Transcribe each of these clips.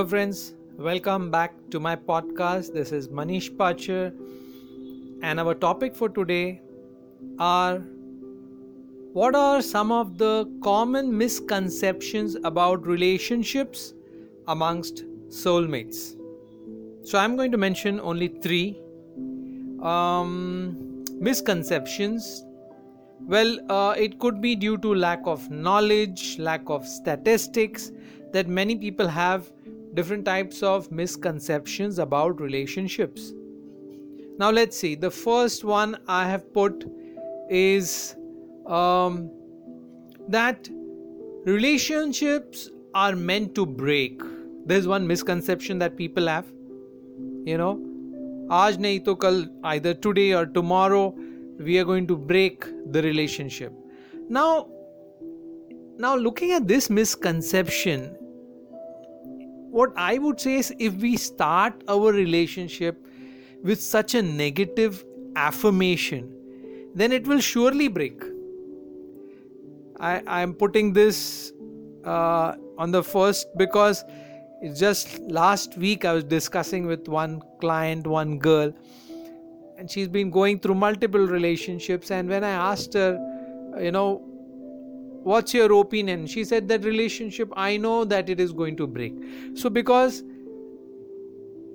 Hello, friends. Welcome back to my podcast. This is Manish Pachar, and our topic for today are what are some of the common misconceptions about relationships amongst soulmates. So, I'm going to mention only three um, misconceptions. Well, uh, it could be due to lack of knowledge, lack of statistics that many people have different types of misconceptions about relationships. Now, let's see. The first one I have put is um, that relationships are meant to break. There's one misconception that people have. You know, aaj nahi to kal, either today or tomorrow, we are going to break the relationship. Now, now looking at this misconception, what I would say is if we start our relationship with such a negative affirmation, then it will surely break. I am putting this uh, on the first because just last week I was discussing with one client, one girl, and she's been going through multiple relationships. And when I asked her, you know, what's your opinion? She said that relationship i know that it is going to break. So because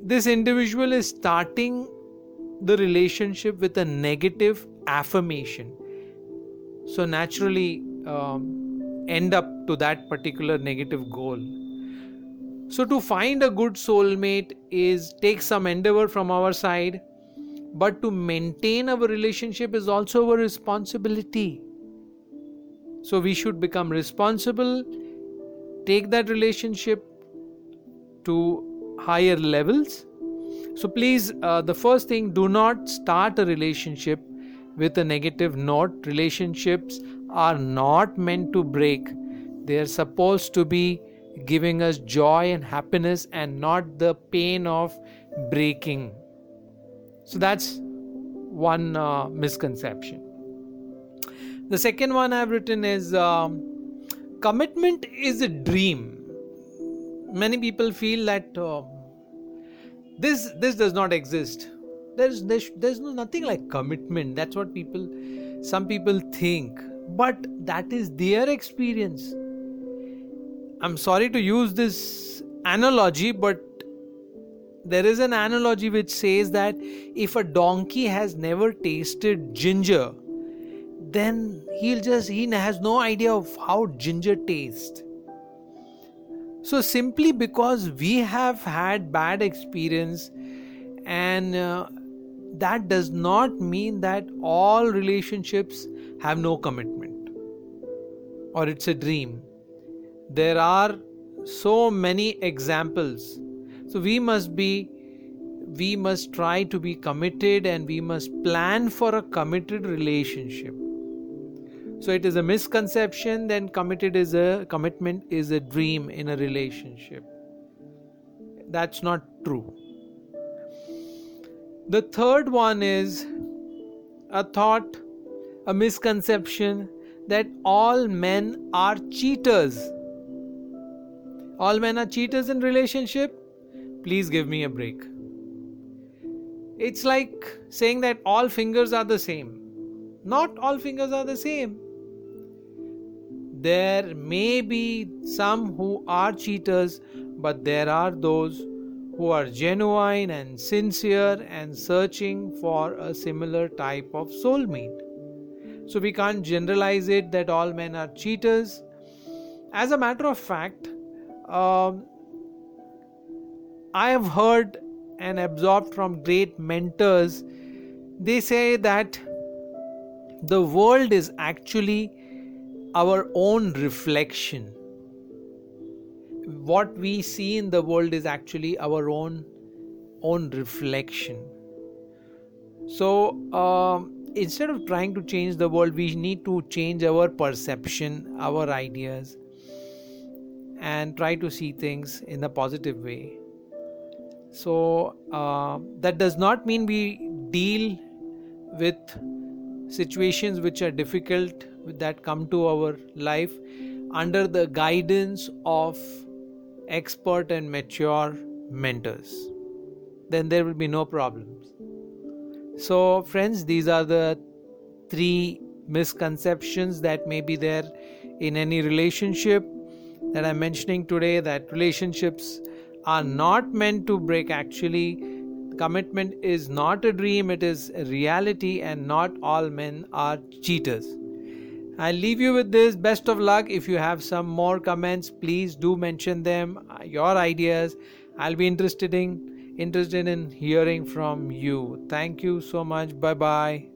this individual is starting the relationship with a negative affirmation so naturally um, end up to that particular negative goal. So to find a good soulmate is take some endeavor from our side but to maintain our relationship is also our responsibility so we should become responsible, take that relationship to higher levels. So please, uh, the first thing, do not start a relationship with a negative note. Relationships are not meant to break, they are supposed to be giving us joy and happiness and not the pain of breaking. So that's one uh, misconception. The second one I've written is um, commitment is a dream. Many people feel that uh, this this does not exist. There's there's, there's no, nothing like commitment. That's what people some people think, but that is their experience. I'm sorry to use this analogy, but there is an analogy which says that if a donkey has never tasted ginger, then he'll just he has no idea of how ginger tastes. So simply because we have had bad experience and uh, that does not mean that all relationships have no commitment or it's a dream. There are so many examples. So we must be we must try to be committed and we must plan for a committed relationship so it is a misconception then committed is a commitment is a dream in a relationship. That's not true. The third one is a thought a misconception that all men are cheaters. All men are cheaters in relationship? Please give me a break. It's like saying that all fingers are the same. Not all fingers are the same there may be some who are cheaters, but there are those who are genuine and sincere and searching for a similar type of soulmate. So we can't generalize it that all men are cheaters. As a matter of fact, um, I have heard and absorbed from great mentors, they say that the world is actually our own reflection. What we see in the world is actually our own own reflection. So um, instead of trying to change the world, we need to change our perception, our ideas, and try to see things in a positive way. So uh, that does not mean we deal with situations which are difficult that come to our life under the guidance of expert and mature mentors then there will be no problems. So friends these are the three misconceptions that may be there in any relationship that i'm mentioning today that relationships are not meant to break. Actually commitment is not a dream it is a reality and not all men are cheaters i'll leave you with this. Best of luck. If you have some more comments please do mention them uh, your ideas. I'll be interested in interested in hearing from you. Thank you so much. Bye bye